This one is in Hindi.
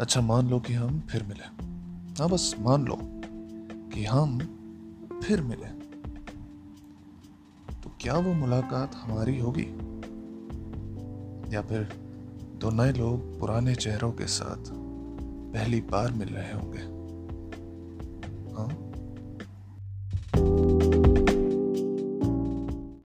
अच्छा मान लो कि हम फिर मिले। हाँ बस मान लो कि हम फिर मिले। तो क्या वो मुलाकात हमारी होगी? या फिर दो नए लोग पुराने चेहरों के साथ पहली बार मिल रहे होंगे? हाँ?